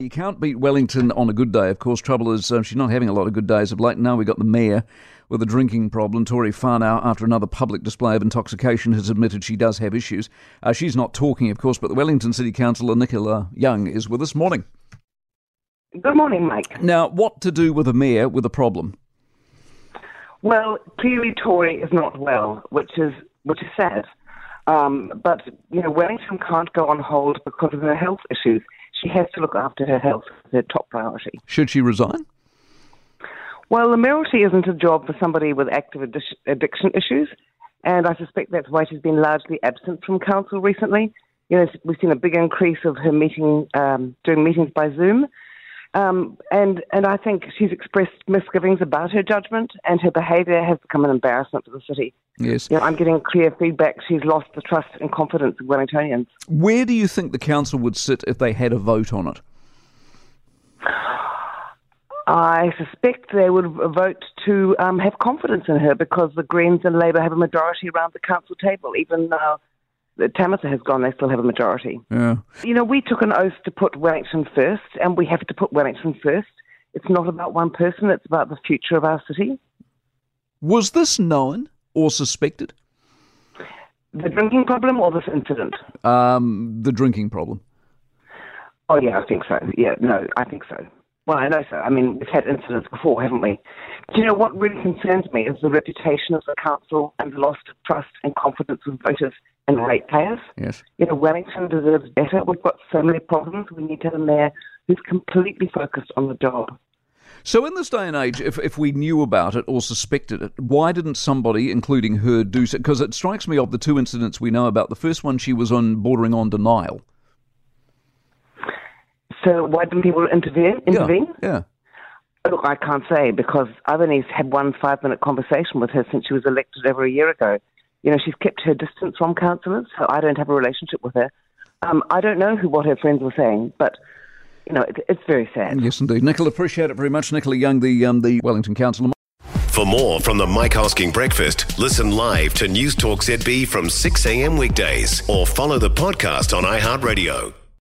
You can't beat Wellington on a good day, of course. Trouble is, uh, she's not having a lot of good days of late. Now we've got the mayor with a drinking problem. Tory Whanau, after another public display of intoxication, has admitted she does have issues. Uh, she's not talking, of course, but the Wellington City Councillor, Nicola Young, is with us. Morning. Good morning, Mike. Now, what to do with a mayor with a problem? Well, clearly Tory is not well, which is which is sad. Um, but you know, Wellington can't go on hold because of her health issues she has to look after her health as her top priority. Should she resign? Well, the mayoralty isn't a job for somebody with active addiction issues, and I suspect that's why she's been largely absent from council recently. You know, we've seen a big increase of her meeting, um, doing meetings by Zoom, um, and and I think she's expressed misgivings about her judgment, and her behaviour has become an embarrassment for the city. Yes, you know, I'm getting clear feedback. She's lost the trust and confidence of Wellingtonians. Where do you think the council would sit if they had a vote on it? I suspect they would vote to um, have confidence in her because the Greens and Labour have a majority around the council table, even though Tamatha has gone, they still have a majority. Yeah. You know, we took an oath to put Wellington first, and we have to put Wellington first. It's not about one person, it's about the future of our city. Was this known or suspected? The drinking problem or this incident? Um, the drinking problem. Oh, yeah, I think so. Yeah, no, I think so. Well, I know so. I mean, we've had incidents before, haven't we? Do you know what really concerns me is the reputation of the council and the loss of trust and confidence of voters and ratepayers. Yes. You know, Wellington deserves better. We've got so many problems. We need to have a mayor who's completely focused on the job. So, in this day and age, if, if we knew about it or suspected it, why didn't somebody, including her, do so? Because it strikes me of the two incidents we know about. The first one, she was on bordering on denial. So why didn't people intervene? Intervene? Yeah. yeah. Look, I can't say because I've only had one five-minute conversation with her since she was elected over a year ago. You know, she's kept her distance from councillors, so I don't have a relationship with her. Um, I don't know who what her friends were saying, but you know, it, it's very sad. Yes, indeed. Nicola, appreciate it very much. Nicola Young, the um, the Wellington councillor. For more from the Mike Hosking Breakfast, listen live to News Talk ZB from 6 a.m. weekdays or follow the podcast on iHeartRadio.